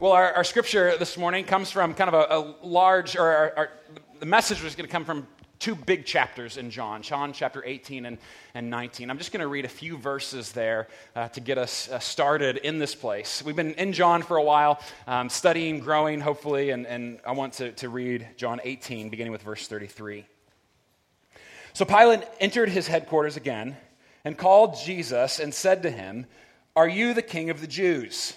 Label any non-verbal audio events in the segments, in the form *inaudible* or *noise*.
Well, our, our scripture this morning comes from kind of a, a large, or our, our, the message was going to come from two big chapters in John, John chapter 18 and, and 19. I'm just going to read a few verses there uh, to get us uh, started in this place. We've been in John for a while, um, studying, growing, hopefully, and, and I want to, to read John 18, beginning with verse 33. So Pilate entered his headquarters again and called Jesus and said to him, Are you the king of the Jews?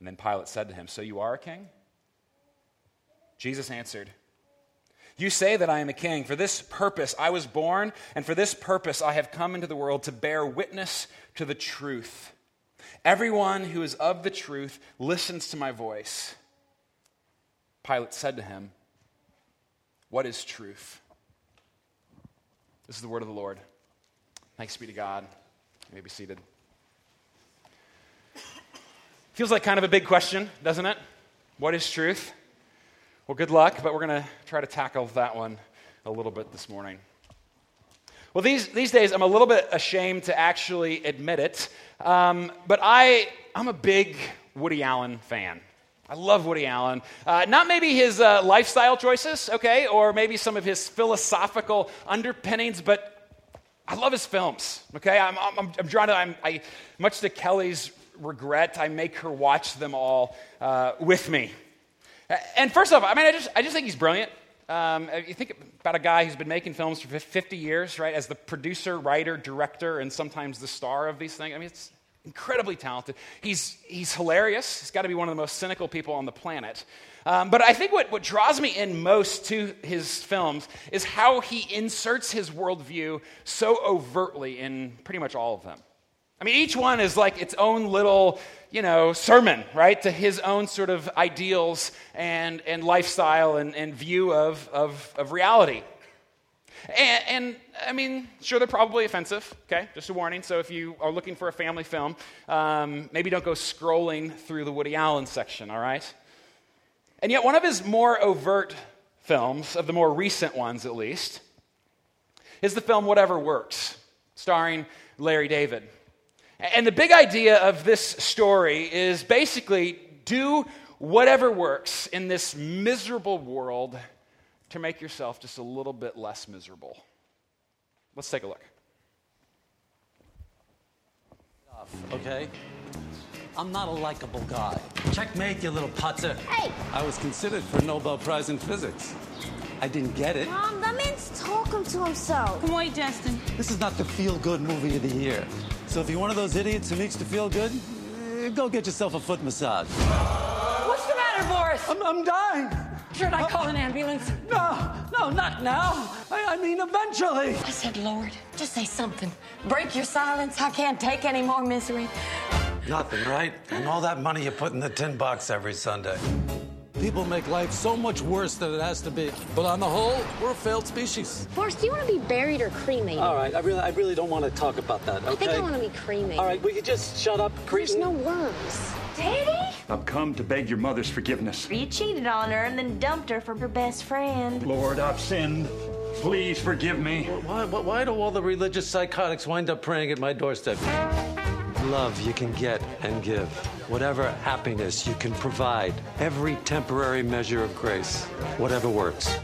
And then Pilate said to him, So you are a king? Jesus answered, you say that I am a king. For this purpose I was born, and for this purpose I have come into the world to bear witness to the truth. Everyone who is of the truth listens to my voice. Pilate said to him, What is truth? This is the word of the Lord. Thanks be to God. You may be seated. Feels like kind of a big question, doesn't it? What is truth? Well, good luck, but we're going to try to tackle that one a little bit this morning. Well, these, these days, I'm a little bit ashamed to actually admit it, um, but I, I'm a big Woody Allen fan. I love Woody Allen. Uh, not maybe his uh, lifestyle choices, okay, or maybe some of his philosophical underpinnings, but I love his films, okay? I'm, I'm, I'm trying to, I'm, I, much to Kelly's regret, I make her watch them all uh, with me. And first off, I mean, I just, I just think he's brilliant. Um, you think about a guy who's been making films for 50 years, right, as the producer, writer, director, and sometimes the star of these things. I mean, it's incredibly talented. He's, he's hilarious. He's got to be one of the most cynical people on the planet. Um, but I think what, what draws me in most to his films is how he inserts his worldview so overtly in pretty much all of them. I mean, each one is like its own little, you know, sermon, right, to his own sort of ideals and, and lifestyle and, and view of, of, of reality. And, and, I mean, sure, they're probably offensive, okay? Just a warning. So if you are looking for a family film, um, maybe don't go scrolling through the Woody Allen section, all right? And yet, one of his more overt films, of the more recent ones at least, is the film Whatever Works, starring Larry David. And the big idea of this story is basically do whatever works in this miserable world to make yourself just a little bit less miserable. Let's take a look. Okay? I'm not a likable guy. Checkmate, you little putzer. Hey! I was considered for a Nobel Prize in Physics. I didn't get it. Mom, that man's talking to himself. Come on, Justin. This is not the feel good movie of the year. So if you're one of those idiots who needs to feel good, eh, go get yourself a foot massage. What's the matter, Boris? I'm, I'm dying. Should I call an ambulance? No, no, not now. I, I mean, eventually. I said, Lord, just say something. Break your silence. I can't take any more misery. Nothing, right? And all that money you put in the tin box every Sunday. People make life so much worse than it has to be. But on the whole, we're a failed species. Boris, do you want to be buried or cremated? All right, I really, I really don't want to talk about that. Okay. I think I want to be cremated. All right, we could just shut up, There's cretin. no worms. Daddy? I've come to beg your mother's forgiveness. You cheated on her and then dumped her for her best friend. Lord, I've sinned. Please forgive me. Why, why, why do all the religious psychotics wind up praying at my doorstep? Love you can get and give. Whatever happiness you can provide. Every temporary measure of grace. Whatever works.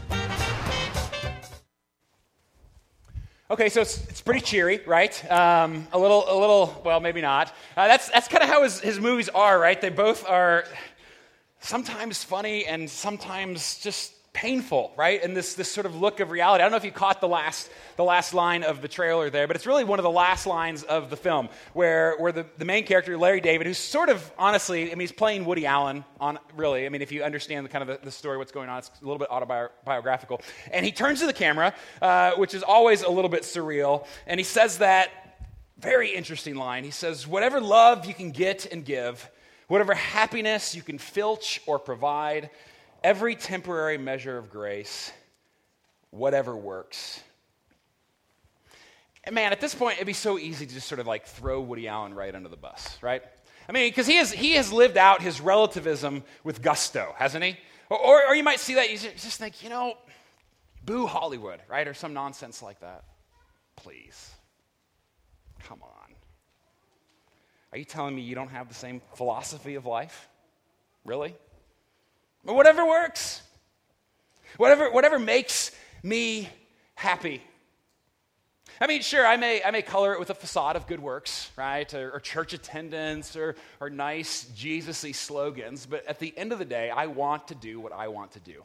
Okay, so it's, it's pretty cheery, right? Um, a little, a little. Well, maybe not. Uh, that's that's kind of how his, his movies are, right? They both are sometimes funny and sometimes just painful, right? And this, this sort of look of reality. I don't know if you caught the last, the last line of the trailer there, but it's really one of the last lines of the film where, where the, the main character, Larry David, who's sort of, honestly, I mean, he's playing Woody Allen, on, really. I mean, if you understand the kind of the, the story, what's going on, it's a little bit autobiographical. And he turns to the camera, uh, which is always a little bit surreal, and he says that very interesting line. He says, Whatever love you can get and give, whatever happiness you can filch or provide, every temporary measure of grace, whatever works. And man, at this point, it'd be so easy to just sort of like throw Woody Allen right under the bus, right? I mean, because he has, he has lived out his relativism with gusto, hasn't he? Or, or, or you might see that, you just think, you know, boo Hollywood, right? Or some nonsense like that. Please. Come on. Are you telling me you don't have the same philosophy of life? Really? Or whatever works. Whatever, whatever makes me happy. I mean, sure, I may, I may color it with a facade of good works, right? Or, or church attendance or, or nice Jesus y slogans, but at the end of the day, I want to do what I want to do.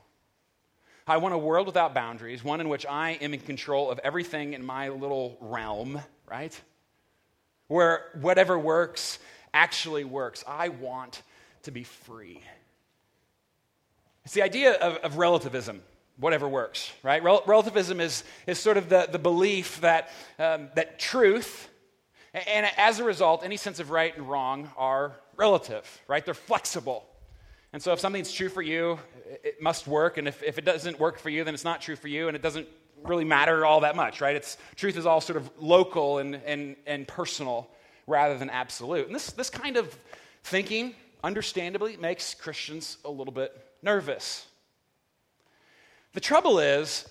I want a world without boundaries, one in which I am in control of everything in my little realm, right? Where whatever works actually works. I want to be free. It's the idea of, of relativism whatever works, right? Rel- relativism is, is sort of the, the belief that, um, that truth, and as a result, any sense of right and wrong are relative, right? They're flexible. And so if something's true for you, it must work. And if, if it doesn't work for you, then it's not true for you, and it doesn't really matter all that much, right? It's, truth is all sort of local and, and, and personal rather than absolute. And this, this kind of thinking, understandably, makes Christians a little bit nervous the trouble is,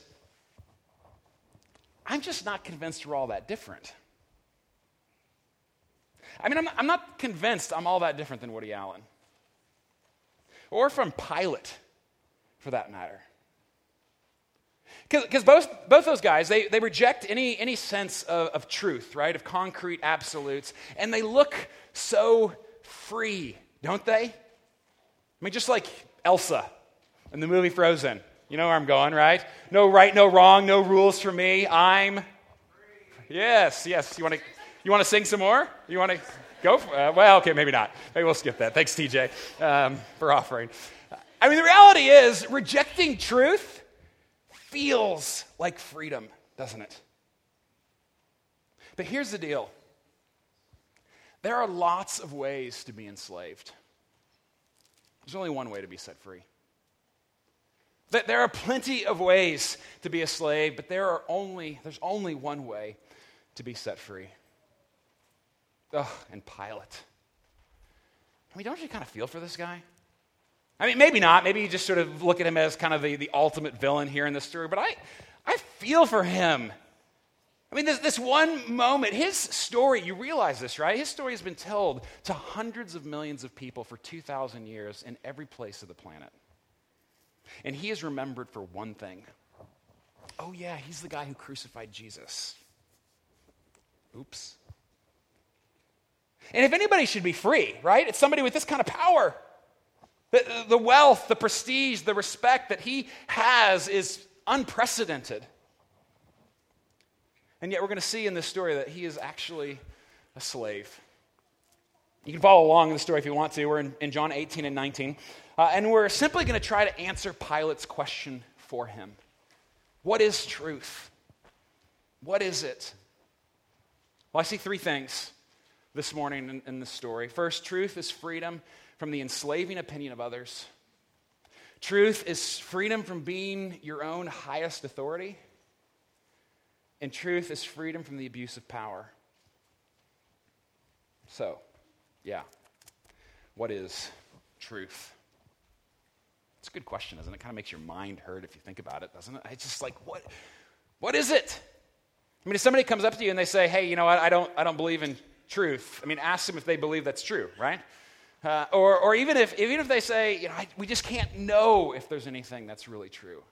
I'm just not convinced we're all that different. I mean, I'm not, I'm not convinced I'm all that different than Woody Allen or from Pilate, for that matter. Because both, both those guys, they, they reject any, any sense of, of truth, right? Of concrete absolutes. And they look so free, don't they? I mean, just like Elsa in the movie Frozen. You know where I'm going, right? No right, no wrong, no rules for me. I'm. Yes, yes. You want to you want to sing some more? You want to go? For, uh, well, okay, maybe not. Maybe we'll skip that. Thanks, TJ, um, for offering. I mean, the reality is, rejecting truth feels like freedom, doesn't it? But here's the deal there are lots of ways to be enslaved. There's only one way to be set free. That there are plenty of ways to be a slave, but there are only, there's only one way to be set free. Ugh, and Pilate. I mean, don't you kind of feel for this guy? I mean, maybe not. Maybe you just sort of look at him as kind of the, the ultimate villain here in this story, but I, I feel for him. I mean, this, this one moment, his story, you realize this, right? His story has been told to hundreds of millions of people for 2,000 years in every place of the planet. And he is remembered for one thing oh, yeah, he's the guy who crucified Jesus. Oops. And if anybody should be free, right, it's somebody with this kind of power. The, the wealth, the prestige, the respect that he has is unprecedented. And yet, we're going to see in this story that he is actually a slave. You can follow along in the story if you want to. We're in, in John 18 and 19. Uh, and we're simply going to try to answer Pilate's question for him What is truth? What is it? Well, I see three things this morning in, in this story. First, truth is freedom from the enslaving opinion of others. Truth is freedom from being your own highest authority. And truth is freedom from the abuse of power. So, yeah, what is truth? It's a good question, isn't it? It kind of makes your mind hurt if you think about it, doesn't it? It's just like, what, what is it? I mean, if somebody comes up to you and they say, hey, you know what, I don't, I don't believe in truth, I mean, ask them if they believe that's true, right? Uh, or, or even, if, even if they say, you know, I, we just can't know if there's anything that's really true.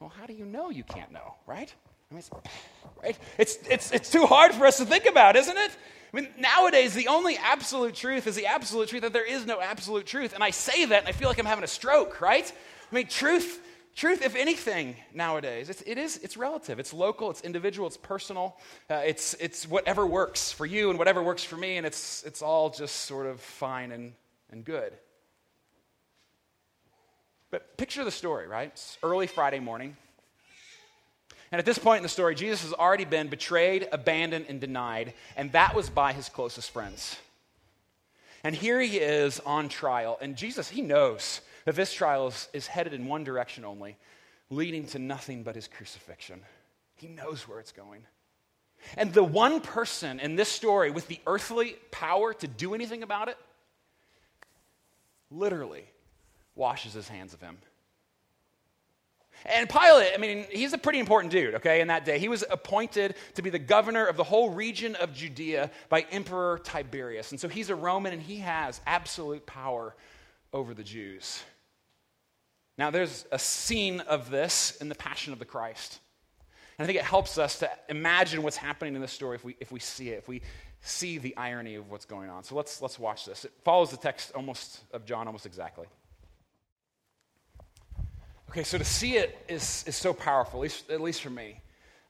Well, how do you know you can't know, right? I mean, right? It's, it's, it's too hard for us to think about, isn't it? I mean, nowadays, the only absolute truth is the absolute truth that there is no absolute truth. And I say that and I feel like I'm having a stroke, right? I mean, truth, truth, if anything, nowadays, it's, it is, it's relative. It's local, it's individual, it's personal. Uh, it's, it's whatever works for you and whatever works for me, and it's, it's all just sort of fine and, and good. But picture the story, right? It's early Friday morning. And at this point in the story, Jesus has already been betrayed, abandoned, and denied, and that was by his closest friends. And here he is on trial. And Jesus, he knows that this trial is, is headed in one direction only, leading to nothing but his crucifixion. He knows where it's going. And the one person in this story with the earthly power to do anything about it literally washes his hands of him. And Pilate, I mean, he's a pretty important dude, okay, in that day. He was appointed to be the governor of the whole region of Judea by Emperor Tiberius. And so he's a Roman and he has absolute power over the Jews. Now, there's a scene of this in the Passion of the Christ. And I think it helps us to imagine what's happening in this story if we, if we see it, if we see the irony of what's going on. So let's, let's watch this. It follows the text almost of John almost exactly. Okay, so to see it is, is so powerful, at least, at least for me.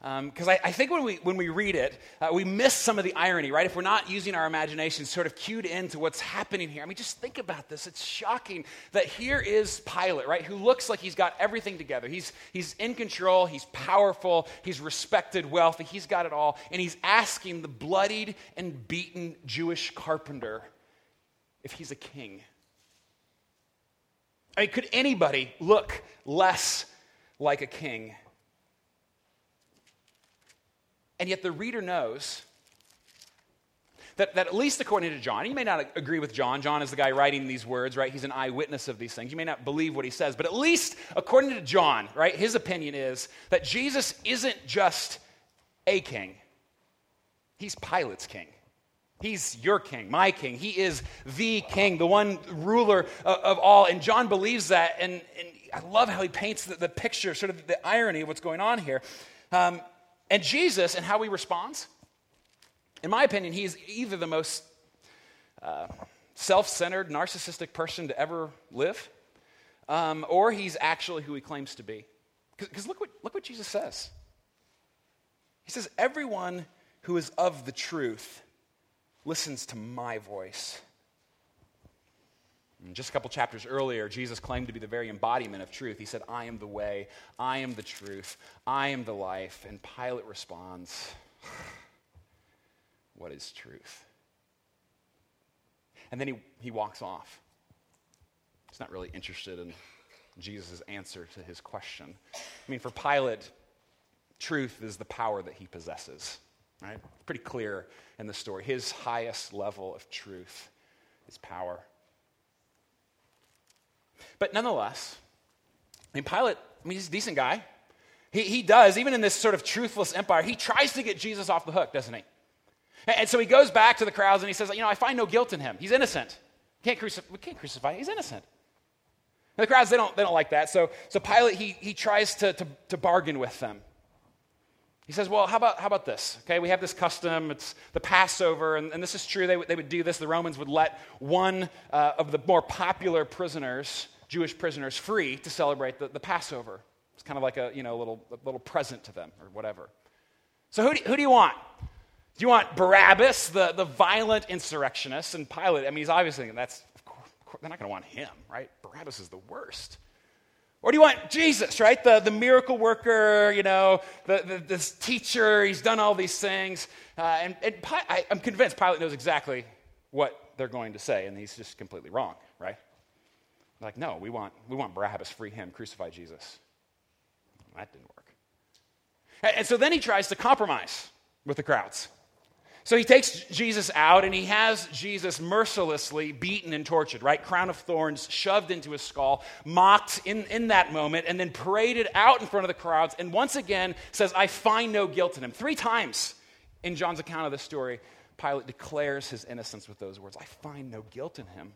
Because um, I, I, think when we, when we read it, uh, we miss some of the irony, right? If we're not using our imagination sort of cued into what's happening here. I mean, just think about this. It's shocking that here is Pilate, right? Who looks like he's got everything together. He's, he's in control, he's powerful, he's respected, wealthy, he's got it all. And he's asking the bloodied and beaten Jewish carpenter if he's a king. I mean, could anybody look less like a king? And yet the reader knows that, that at least according to John, you may not agree with John. John is the guy writing these words, right? He's an eyewitness of these things. You may not believe what he says, but at least according to John, right, his opinion is that Jesus isn't just a king, he's Pilate's king. He's your king, my king. He is the king, the one ruler of, of all. And John believes that. And, and, I love how he paints the, the, picture, sort of the irony of what's going on here. Um, and Jesus and how he responds, in my opinion, he's either the most uh, self centered, narcissistic person to ever live, um, or he's actually who he claims to be. Because look what, look what Jesus says. He says, Everyone who is of the truth listens to my voice. And just a couple chapters earlier, Jesus claimed to be the very embodiment of truth. He said, I am the way, I am the truth, I am the life. And Pilate responds, *sighs* What is truth? And then he, he walks off. He's not really interested in Jesus' answer to his question. I mean, for Pilate, truth is the power that he possesses. Right? Pretty clear in the story. His highest level of truth is power. But nonetheless, I mean, Pilate, I mean, he's a decent guy. He, he does, even in this sort of truthless empire, he tries to get Jesus off the hook, doesn't he? And, and so he goes back to the crowds and he says, You know, I find no guilt in him. He's innocent. Can't crucif- we can't crucify him. He's innocent. And the crowds, they don't, they don't like that. So, so Pilate, he, he tries to, to, to bargain with them. He says, Well, how about, how about this? Okay, we have this custom, it's the Passover, and, and this is true. They, they would do this. The Romans would let one uh, of the more popular prisoners, Jewish prisoners, free to celebrate the, the Passover. It's kind of like a, you know, little, little present to them or whatever. So, who do, who do you want? Do you want Barabbas, the, the violent insurrectionist? And Pilate, I mean, he's obviously, that's, of course they're not going to want him, right? Barabbas is the worst. Or do you want Jesus, right? The, the miracle worker, you know, the, the, this teacher, he's done all these things. Uh, and, and I, I'm convinced Pilate knows exactly what they're going to say, and he's just completely wrong, right? Like, no, we want, we want Barabbas, free him, crucify Jesus. That didn't work. And, and so then he tries to compromise with the crowds. So he takes Jesus out and he has Jesus mercilessly beaten and tortured, right? Crown of thorns shoved into his skull, mocked in, in that moment, and then paraded out in front of the crowds, and once again says, I find no guilt in him. Three times in John's account of the story, Pilate declares his innocence with those words I find no guilt in him.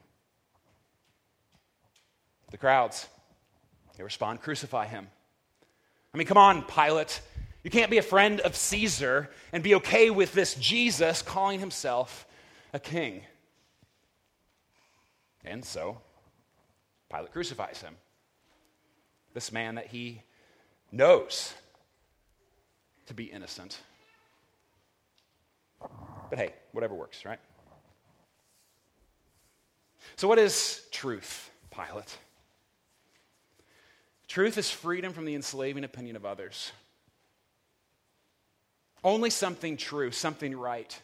The crowds, they respond, Crucify him. I mean, come on, Pilate. You can't be a friend of Caesar and be okay with this Jesus calling himself a king. And so, Pilate crucifies him. This man that he knows to be innocent. But hey, whatever works, right? So, what is truth, Pilate? Truth is freedom from the enslaving opinion of others. Only something true, something right,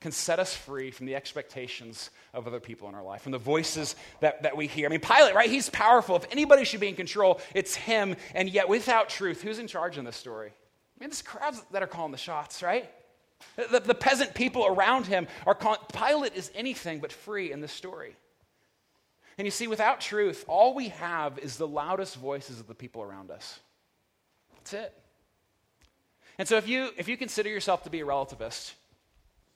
can set us free from the expectations of other people in our life, from the voices that, that we hear. I mean, Pilate, right? He's powerful. If anybody should be in control, it's him. And yet, without truth, who's in charge in this story? I mean, there's crowds that are calling the shots, right? The, the peasant people around him are calling. Pilate is anything but free in this story. And you see, without truth, all we have is the loudest voices of the people around us. That's it. And so if you, if you consider yourself to be a relativist,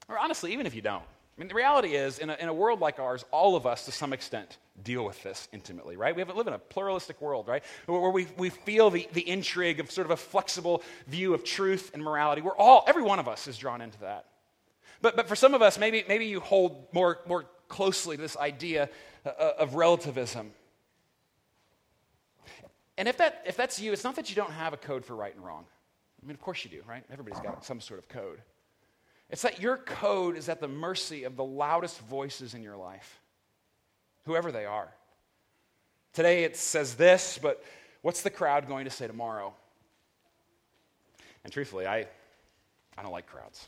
or honestly, even if you don't, I mean, the reality is, in a, in a world like ours, all of us, to some extent, deal with this intimately, right? We have, live in a pluralistic world, right? Where we, we feel the, the intrigue of sort of a flexible view of truth and morality. We're all, every one of us is drawn into that. But, but for some of us, maybe, maybe you hold more, more closely to this idea uh, of relativism. And if, that, if that's you, it's not that you don't have a code for right and wrong. I mean, of course you do, right? Everybody's got some sort of code. It's that your code is at the mercy of the loudest voices in your life, whoever they are. Today it says this, but what's the crowd going to say tomorrow? And truthfully, I, I don't like crowds.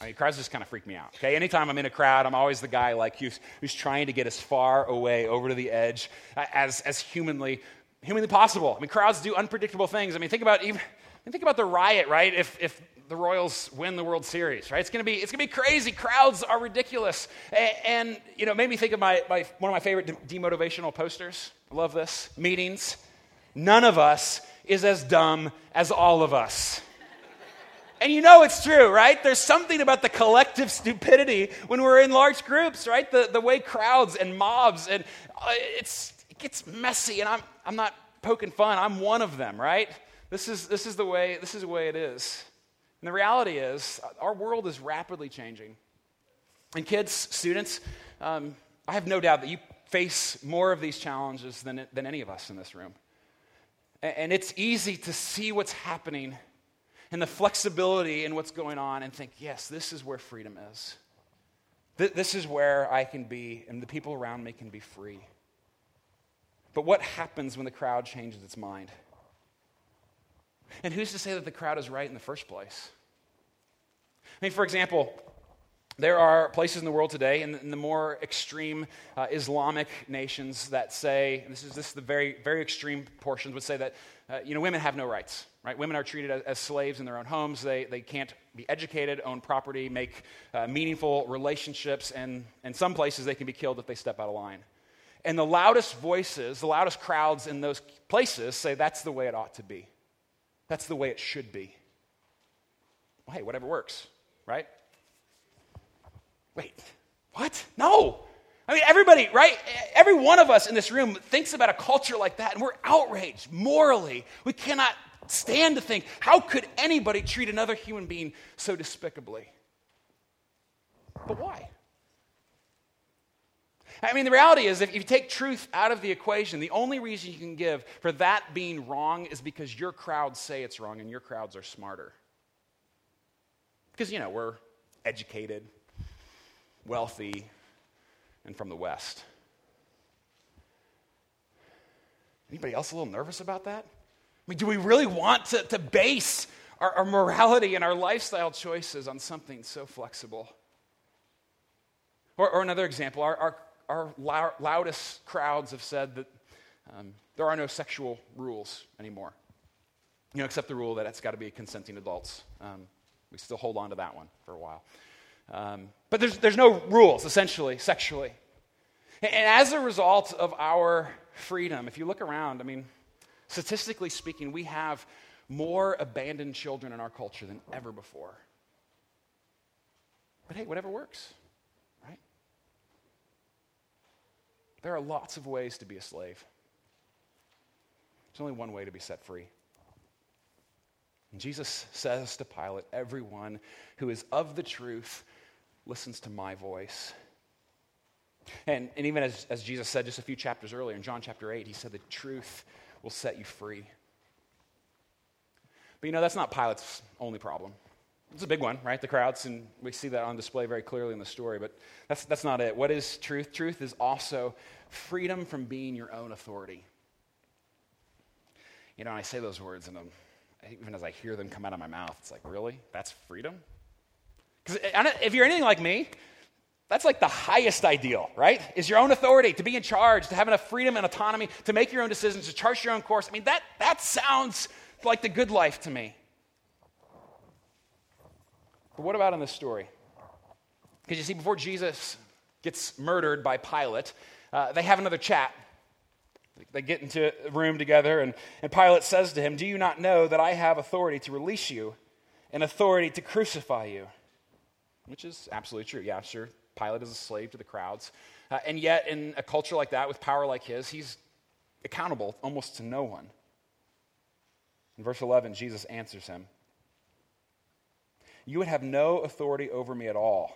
I mean, crowds just kind of freak me out. Okay, anytime I'm in a crowd, I'm always the guy like who's, who's trying to get as far away over to the edge as, as humanly humanly possible. I mean, crowds do unpredictable things. I mean, think about even think about the riot, right? If if the Royals win the World Series, right? It's gonna be it's gonna be crazy. Crowds are ridiculous, and, and you know, made me think of my, my one of my favorite demotivational posters. I love this meetings. None of us is as dumb as all of us. And you know it's true, right? There's something about the collective stupidity when we're in large groups, right? The, the way crowds and mobs, and uh, it's, it gets messy, and I'm, I'm not poking fun. I'm one of them, right? This is, this is, the, way, this is the way it is. And the reality is, our world is rapidly changing. And kids, students, um, I have no doubt that you face more of these challenges than, than any of us in this room. And, and it's easy to see what's happening and the flexibility in what's going on and think, yes, this is where freedom is. Th- this is where I can be, and the people around me can be free. But what happens when the crowd changes its mind? And who's to say that the crowd is right in the first place? I mean, for example, there are places in the world today, in, the more extreme uh, Islamic nations, that say, this is, this is the very, very extreme portions, would say that, uh, you know, women have no rights, right? Women are treated as, as, slaves in their own homes. They, they can't be educated, own property, make uh, meaningful relationships, and in some places they can be killed if they step out of line. And the loudest voices, the loudest crowds in those places say that's the way it ought to be. That's the way it should be. Well, hey, whatever works, right? Wait, what? No. I mean, everybody, right? Every one of us in this room thinks about a culture like that, and we're outraged morally. We cannot stand to think, how could anybody treat another human being so despicably? But why? I mean, the reality is, if you take truth out of the equation, the only reason you can give for that being wrong is because your crowds say it's wrong and your crowds are smarter. Because, you know, we're educated, wealthy, and from the West. Anybody else a little nervous about that? I mean, do we really want to, to base our, our morality and our lifestyle choices on something so flexible? Or, or another example, our, our, our loudest crowds have said that um, there are no sexual rules anymore. You know, except the rule that it's got to be consenting adults. Um, we still hold on to that one for a while. Um, but there's, there's no rules, essentially, sexually. And, and as a result of our freedom, if you look around, I mean, statistically speaking, we have more abandoned children in our culture than ever before. But hey, whatever works. There are lots of ways to be a slave. There's only one way to be set free. And Jesus says to Pilate, Everyone who is of the truth listens to my voice. And, and even as, as Jesus said just a few chapters earlier, in John chapter 8, he said, The truth will set you free. But you know, that's not Pilate's only problem. It's a big one, right? The crowds, and we see that on display very clearly in the story, but that's, that's not it. What is truth? Truth is also freedom from being your own authority. You know, I say those words, and I'm, even as I hear them come out of my mouth, it's like, really? That's freedom? Because eh, if you're anything like me, that's like the highest ideal, right? Is your own authority, to be in charge, to have enough freedom and autonomy, to make your own decisions, to chart your own course. I mean, that, that sounds like the good life to me. But what about in this story? Because you see, before Jesus gets murdered by Pilate, uh, they have another chat. They get into a room together, and, and Pilate says to him, Do you not know that I have authority to release you and authority to crucify you? Which is absolutely true. Yeah, sure. Pilate is a slave to the crowds. Uh, and yet, in a culture like that, with power like his, he's accountable almost to no one. In verse 11, Jesus answers him You would have no authority over me at all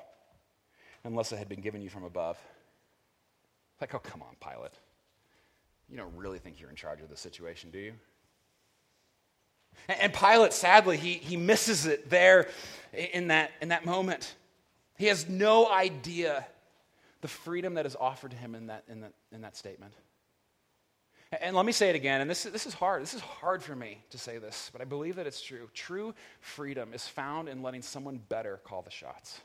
unless it had been given you from above. Like, oh, come on, Pilate. You don't really think you're in charge of the situation, do you? And Pilate, sadly, he, he misses it there in that, in that moment. He has no idea the freedom that is offered to him in that, in that, in that statement. And let me say it again, and this, this is hard. This is hard for me to say this, but I believe that it's true. True freedom is found in letting someone better call the shots.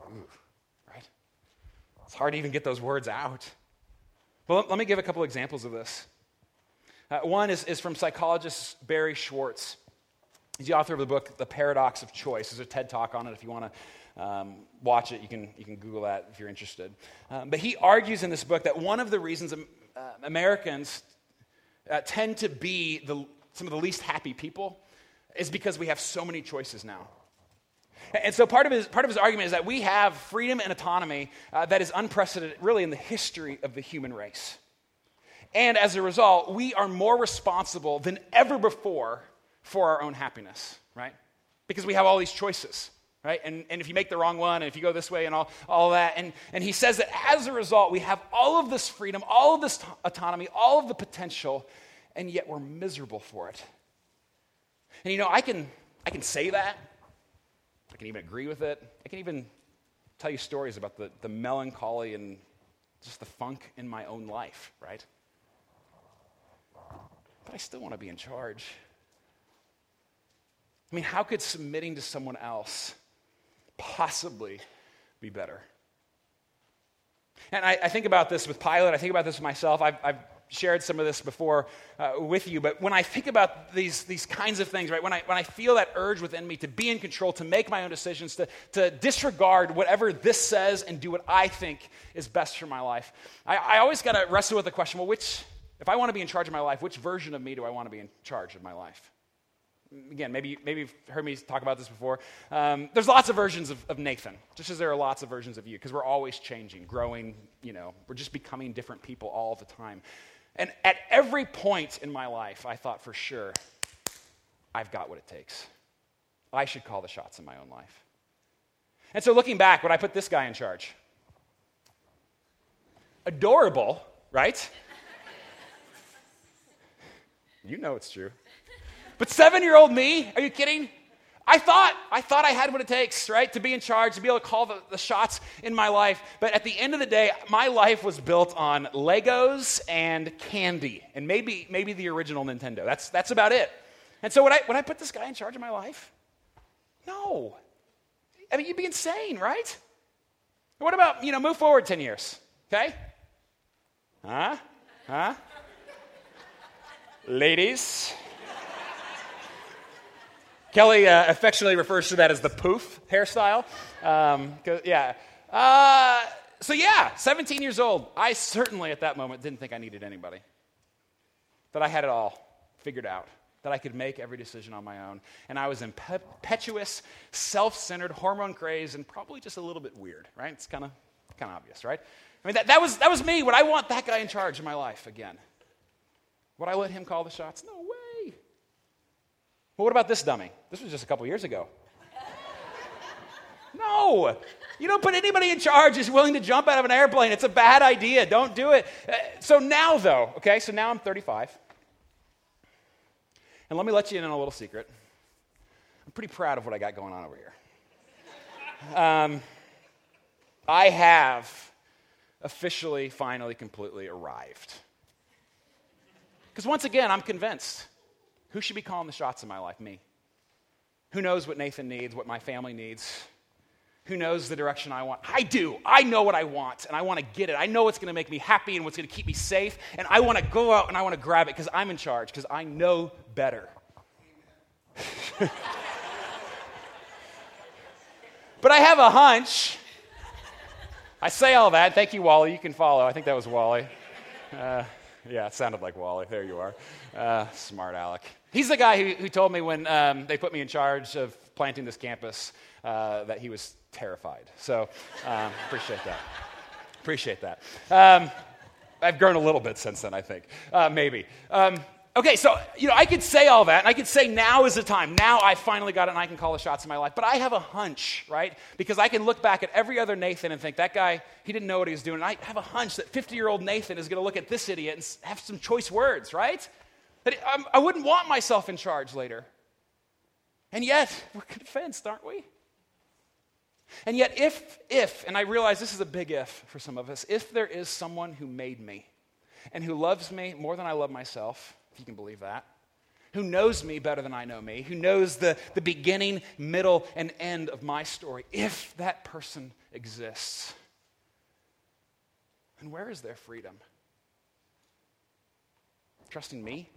Ooh, right? It's hard to even get those words out. Well, let me give a couple examples of this. Uh, one is, is from psychologist Barry Schwartz. He's the author of the book, The Paradox of Choice. There's a TED talk on it. If you want to um, watch it, you can, you can Google that if you're interested. Um, but he argues in this book that one of the reasons um, uh, Americans uh, tend to be the, some of the least happy people is because we have so many choices now. And so part of his, part of his argument is that we have freedom and autonomy uh, that is unprecedented, really, in the history of the human race. And as a result, we are more responsible than ever before for our own happiness, right? Because we have all these choices, right? And, and if you make the wrong one, and if you go this way, and all, all that. And, and he says that as a result, we have all of this freedom, all of this t- autonomy, all of the potential, and yet we're miserable for it. And you know, I can, I can say that. I can even agree with it. I can even tell you stories about the, the melancholy and just the funk in my own life, right? But I still want to be in charge. I mean, how could submitting to someone else possibly be better? And I, I, think about this with Pilate. I think about this with myself. I've, I've shared some of this before uh, with you, but when I think about these, these kinds of things, right, when I, when I feel that urge within me to be in control, to make my own decisions, to, to disregard whatever this says and do what I think is best for my life, I, I always got to wrestle with the question well, which, if I want to be in charge of my life, which version of me do I want to be in charge of my life? Again, maybe, maybe you've heard me talk about this before. Um, there's lots of versions of, of, Nathan, just as there are lots of versions of you, because we're always changing, growing, you know, we're just becoming different people all the time. And at every point in my life, I thought for sure, I've got what it takes. I should call the shots in my own life. And so looking back, when I put this guy in charge, adorable, right? *laughs* you know it's true. But seven year old me, are you kidding? I thought, I thought I had what it takes, right, to be in charge, to be able to call the, the, shots in my life. But at the end of the day, my life was built on Legos and candy, and maybe, maybe the original Nintendo. That's, that's about it. And so when I, when I put this guy in charge of my life, no. I mean, you'd be insane, right? What about, you know, move forward 10 years, okay? Huh? Huh? Ladies, Kelly uh, affectionately refers to that as the poof hairstyle. Um, yeah. Uh, so, yeah, 17 years old. I certainly at that moment didn't think I needed anybody. That I had it all figured out. That I could make every decision on my own. And I was impetuous, self centered, hormone crazed, and probably just a little bit weird, right? It's kind of kind of obvious, right? I mean, that, that, was, that was me. Would I want that guy in charge of my life again? Would I let him call the shots? No But what about this dummy? This was just a couple years ago. *laughs* No, you don't put anybody in charge who's willing to jump out of an airplane. It's a bad idea. Don't do it. Uh, so now, though, okay, so now I'm 35. And let me let you in on a little secret. I'm pretty proud of what I got going on over here. Um, I have officially, finally, completely arrived. Because once again, I'm convinced who should be calling the shots in my life? Me. Who knows what Nathan needs, what my family needs? Who knows the direction I want? I do. I know what I want, and I want to get it. I know what's going to make me happy and what's going to keep me safe, and I want to go out and I want to grab it because I'm in charge, because I know better. *laughs* but I have a hunch. I say all that. Thank you, Wally. You can follow. I think that was Wally. Uh, yeah, it sounded like Wally. There you are. Uh, smart Alec. He's the guy who, who told me when um, they put me in charge of planting this campus uh, that he was terrified. So um, appreciate that. Appreciate that. Um, I've grown a little bit since then, I think. Uh, maybe. Um, okay, so, you know, I could say all that, and I could say now is the time. Now I finally got it, and I can call the shots in my life. But I have a hunch, right? Because I can look back at every other Nathan and think, that guy, he didn't know what he was doing. And I have a hunch that 50 year old Nathan is going to look at this idiot and have some choice words, right? That um, I wouldn't want myself in charge later. And yet, *laughs* we're convinced, aren't we? And yet, if, if, and I realize this is a big if for some of us, if there is someone who made me and who loves me more than I love myself, if you can believe that, who knows me better than I know me, who knows the, the beginning, middle, and end of my story, if that person exists, then where is their freedom? Trusting me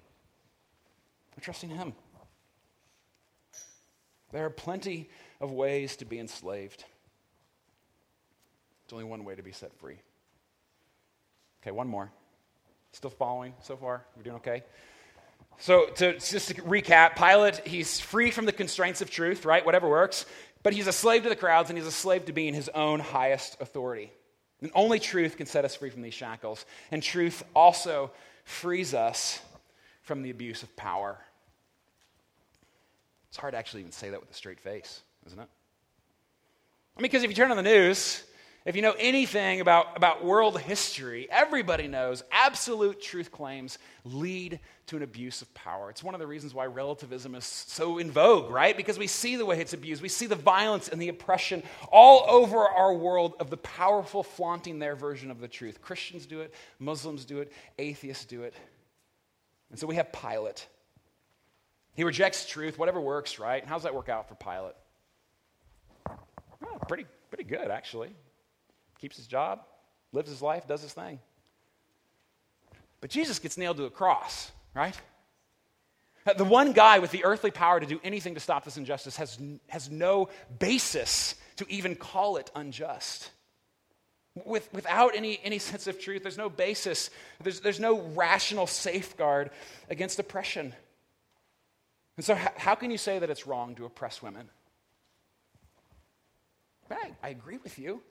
or trusting him? There are plenty of ways to be enslaved. There's only one way to be set free. Okay, one more. Still following so far? We're doing okay? So, to, just to recap, Pilate, he's free from the constraints of truth, right? Whatever works. But he's a slave to the crowds and he's a slave to being his own highest authority. And only truth can set us free from these shackles. And truth also frees us from the abuse of power. It's hard to actually even say that with a straight face, isn't it? I mean, because if you turn on the news, if you know anything about, about world history, everybody knows absolute truth claims lead to an abuse of power. It's one of the reasons why relativism is so in vogue, right? Because we see the way it's abused. We see the violence and the oppression all over our world of the powerful flaunting their version of the truth. Christians do it, Muslims do it, atheists do it. And so we have Pilate he rejects truth, whatever works, right? How's that work out for Pilate? Pretty, pretty good, actually. Keeps his job, lives his life, does his thing. But Jesus gets nailed to a cross, right? The one guy with the earthly power to do anything to stop this injustice has, has no basis to even call it unjust. With, without any, any *laughs* sense of truth, there's no basis, there's, there's no rational safeguard against oppression. And so, how can you say that it's wrong to oppress women? I, I agree with you.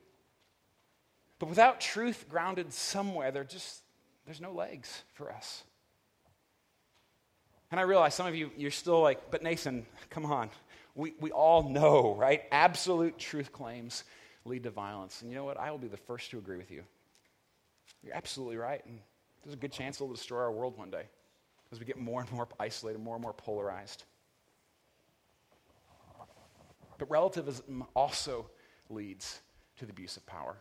But without truth grounded somewhere, there just, there's no legs for us. And I realize some of you, you're still like, but Nathan, come on. We, we all know, right? Absolute truth claims lead to violence. And you know what? I will be the first to agree with you. You're absolutely right. And there's a good chance it'll destroy our world one day as we get more and more isolated, more and more polarized. But relativism also leads to the abuse of power.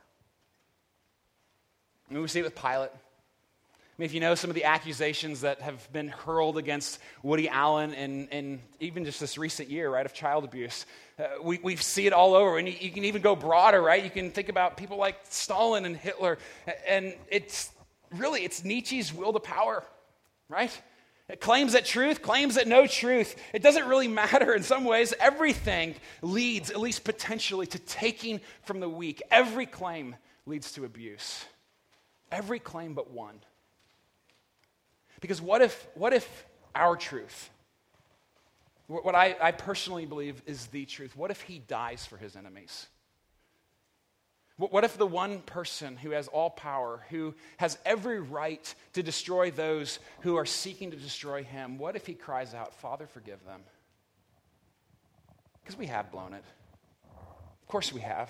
Mean, we see it with Pilate. I mean, if you know some of the accusations that have been hurled against Woody Allen and, and even just this recent year, right, of child abuse, uh, we, we see it all over. And you, you, can even go broader, right? You can think about people like Stalin and Hitler. And it's really, it's Nietzsche's will to power, right? It claims that truth, claims that no truth. It doesn't really matter in some ways. Everything leads, at least potentially, to taking from the weak. Every claim leads to abuse. Every claim but one. Because what if, what if our truth, what I, I personally believe is the truth, what if he dies for his enemies? What if the one person who has all power, who has every right to destroy those who are seeking to destroy him, what if he cries out, Father, forgive them? Because we have blown it. Of course we have.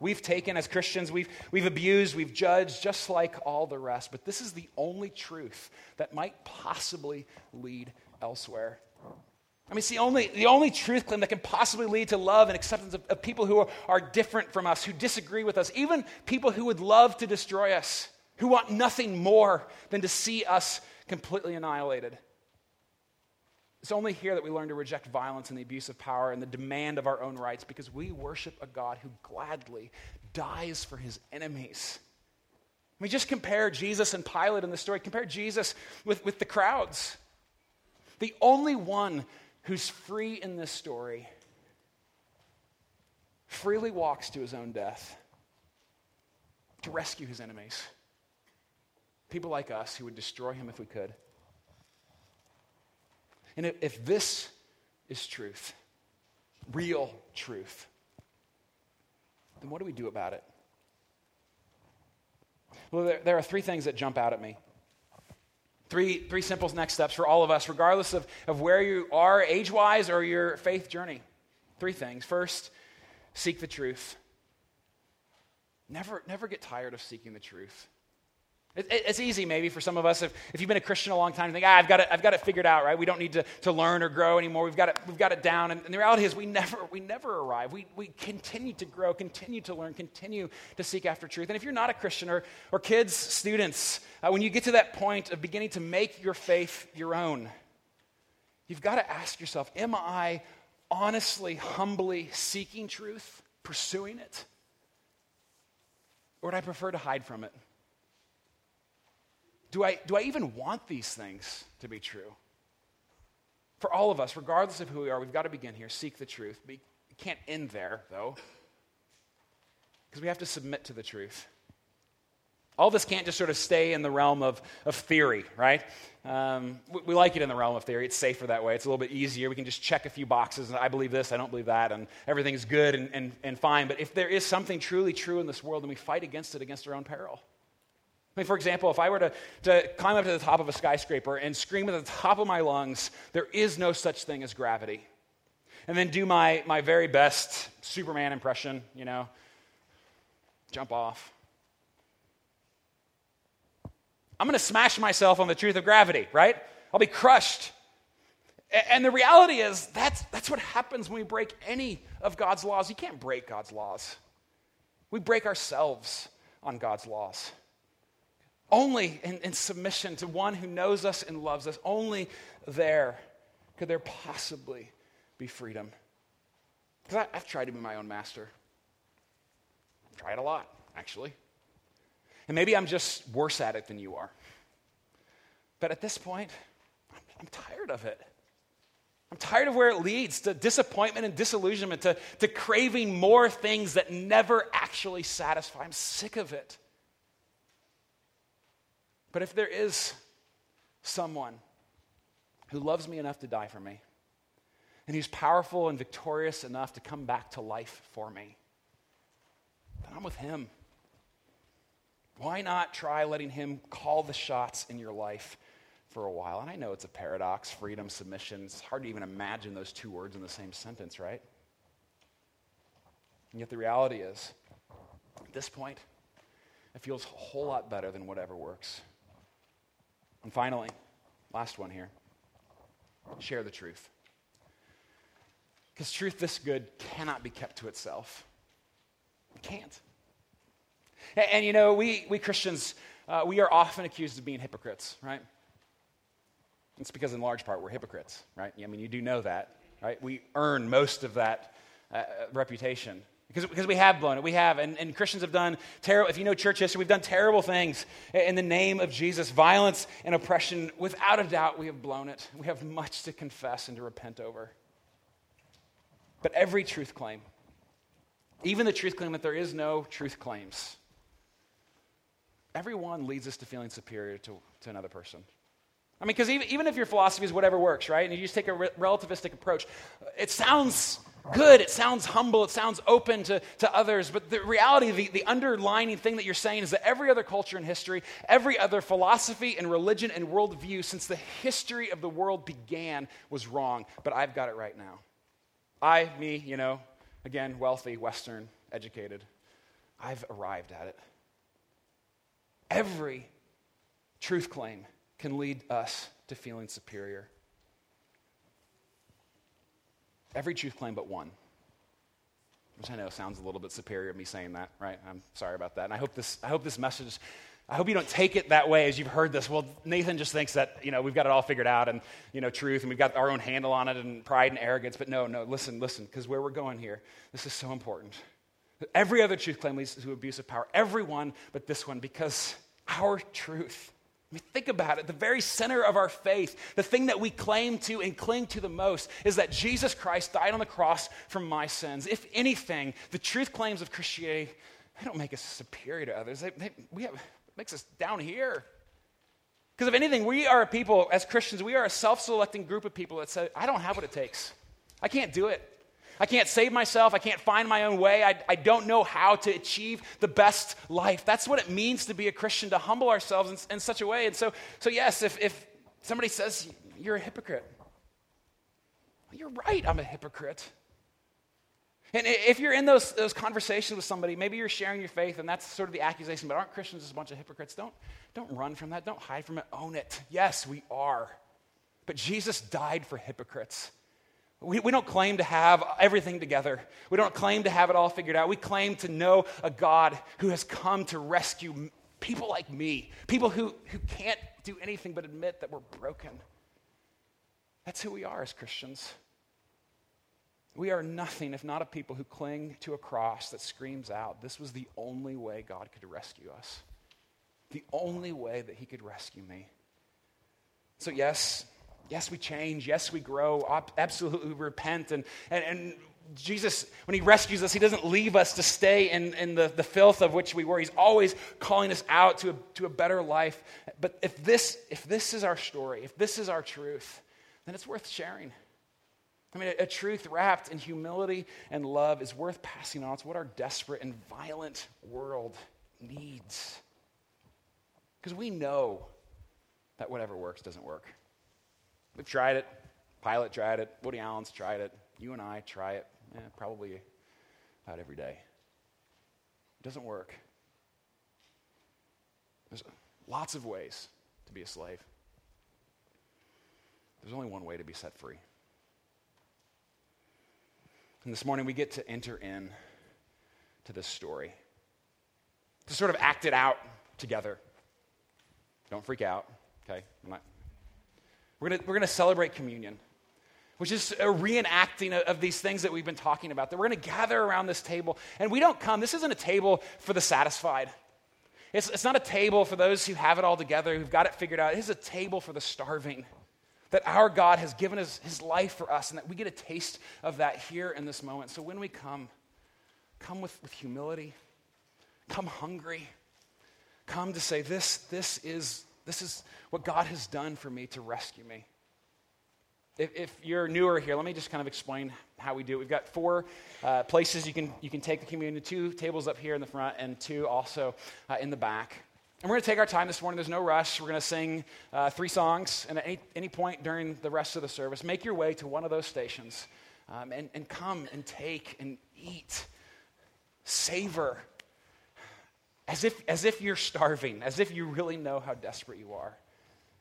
We've taken, as Christians, we've, we've abused, we've judged, just like all the rest. But this is the only truth that might possibly lead elsewhere. I mean, it's the only, the only truth claim that can possibly lead to love and acceptance of, of people who are, are different from us, who disagree with us, even people who would love to destroy us, who want nothing more than to see us completely annihilated. It's only here that we learn to reject violence and the abuse of power and the demand of our own rights because we worship a God who gladly dies for his enemies. I mean, just compare Jesus and Pilate in the story. Compare Jesus with, with the crowds. The only one who's free in this story freely walks to his own death to rescue his enemies. People like us who would destroy him if we could. And if, this is truth, real truth, then what do we do about it? Well, there, there, are three things that jump out at me. Three, three simple next steps for all of us, regardless of, of where you are age wise or your faith journey. Three things. First, seek the truth. Never, never get tired of seeking the truth. It, it's easy, maybe, for some of us, if, if you've been a Christian a long time, to think, ah, I've got, it, I've got it figured out, right? We don't need to, to learn or grow anymore. We've got it, we've got it down. And, and the reality is, we never, we never arrive. We, we continue to grow, continue to learn, continue to seek after truth. And if you're not a Christian, or, or kids, students, uh, when you get to that point of beginning to make your faith your own, you've got to ask yourself, am I honestly, humbly seeking truth, pursuing it? Or would I prefer to hide from it? Do I, do I even want these things to be true? For all of us, regardless of who we are, we've got to begin here, seek the truth. We can't end there, though, because we have to submit to the truth. All this can't just sort of stay in the realm of, of theory, right? Um, we, we, like it in the realm of theory. It's safer that way. It's a little bit easier. We can just check a few boxes, and I believe this, I don't believe that, and everything's good and, and, and fine. But if there is something truly true in this world, then we fight against it against our own peril. I mean, for example, if I were to, to climb up to the top of a skyscraper and scream at the top of my lungs, there is no such thing as gravity. And then do my, my very best Superman impression, you know, jump off I'm going to smash myself on the truth of gravity, right? I'll be crushed. And the reality is, that's, that's what happens when we break any of God's laws. You can't break God's laws. We break ourselves on God's laws. Only in, in submission to one who knows us and loves us, only there could there possibly be freedom. Because I've tried to be my own master. I've tried a lot, actually. And maybe I'm just worse at it than you are. But at this point, I'm, I'm tired of it. I'm tired of where it leads to disappointment and disillusionment, to, to craving more things that never actually satisfy. I'm sick of it. But if there is someone who loves me enough to die for me, and who's powerful and victorious enough to come back to life for me, then I'm with him. Why not try letting Him call the shots in your life for a while? And I know it's a paradox freedom, submission. It's hard to even imagine those two words in the same sentence, right? And yet the reality is, at this point, it feels a whole lot better than whatever works. And finally, last one here share the truth. Because truth this good cannot be kept to itself. It can't. And, and you know, we, we Christians, uh, we are often accused of being hypocrites, right? It's because, in large part, we're hypocrites, right? I mean, you do know that, right? We earn most of that uh, reputation because, because we have blown it. We have. And, and Christians have done terrible, if you know church history, we've done terrible things in the name of Jesus. Violence and oppression, without a doubt, we have blown it. We have much to confess and to repent over. But every truth claim, even the truth claim that there is no truth claims, everyone leads us to feeling superior to, to another person. I mean, because even, even if your philosophy is whatever works, right, and you just take a re- relativistic approach, it sounds good, it sounds humble, it sounds open to, to others, but the reality, the, the underlining thing that you're saying is that every other culture in history, every other philosophy and religion and worldview since the history of the world began was wrong, but I've got it right now. I, me, you know, again, wealthy, Western, educated, I've arrived at it. Every truth claim can lead us to feeling superior. Every truth claim but one. which I know sounds a little bit superior of me saying that, right? I'm sorry about that. And I hope this, I hope this message, I hope you don't take it that way as you've heard this. Well, Nathan just thinks that, you know, we've got it all figured out and, you know, truth and we've got our own handle on it and pride and arrogance. But no, no, listen, listen, because where we're going here, this is so important. Every other truth claim leads to abuse of power. Every one but this one, because our truth I mean, think about it. The very center of our faith, the thing that we claim to and cling to the most, is that Jesus Christ died on the cross for my sins. If anything, the truth claims of Christianity, they don't make us superior to others. They, they, we have, makes us down here. Because if anything, we are a people, as Christians, we are a self selecting group of people that say, I don't have what it takes. I can't do it. I can't save myself. I can't find my own way. I, I don't know how to achieve the best life. That's what it means to be a Christian, to humble ourselves in, in such a way. And so, so yes, if, if somebody says you're a hypocrite, well, you're right, I'm a hypocrite. And if you're in those, those conversations with somebody, maybe you're sharing your faith, and that's sort of the accusation, but aren't Christians just a bunch of hypocrites? Don't, don't run from that. Don't hide from it. Own it. Yes, we are. But Jesus died for hypocrites. We, we don't claim to have everything together. We don't claim to have it all figured out. We claim to know a God who has come to rescue people like me, people who, who can't do anything but admit that we're broken. That's who we are as Christians. We are nothing if not a people who cling to a cross that screams out, This was the only way God could rescue us. The only way that He could rescue me. So, yes, Yes, we change. Yes, we grow. Absolutely repent. And, and, and Jesus, when He rescues us, He doesn't leave us to stay in, in the, the filth of which we were. He's always calling us out to a, to a better life. But if this, if this is our story, if this is our truth, then it's worth sharing. I mean, a, a truth wrapped in humility and love is worth passing on. It's what our desperate and violent world needs. Because we know that whatever works doesn't work. We've tried it. Pilate tried it. Woody Allen's tried it. You and I try it eh, probably about every day. It doesn't work. There's lots of ways to be a slave. There's only one way to be set free. And this morning we get to enter in to this story, to sort of act it out together. Don't freak out, okay? I'm not we're going we're going to celebrate communion, which is a reenacting of, of these things that we've been talking about. That we're going to gather around this table. And we don't come, this isn't a table for the satisfied. It's, it's not a table for those who have it all together, who've got it figured out. It is a table for the starving. That our God has given us his life for us, and that we get a taste of that here in this moment. So when we come, come with, with humility, come hungry, come to say, This, this is this is what God has done for me to rescue me. If, if you're newer here, let me just kind of explain how we do it. We've got four uh, places you can, you can take the communion two tables up here in the front, and two also uh, in the back. And we're going to take our time this morning. There's no rush. We're going to sing uh, three songs, and at any, any, point during the rest of the service, make your way to one of those stations um, and, and come and take and eat, savor as if, as if you're starving, as if you really know how desperate you are,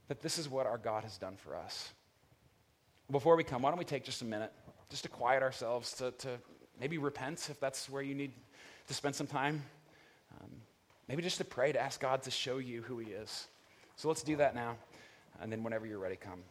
that this is what our God has done for us. Before we come, why don't we take just a minute just to quiet ourselves, to, to maybe repent if that's where you need to spend some time. Um, maybe just to pray, to ask God to show you who He is. So let's do that now, and then whenever you're ready, come.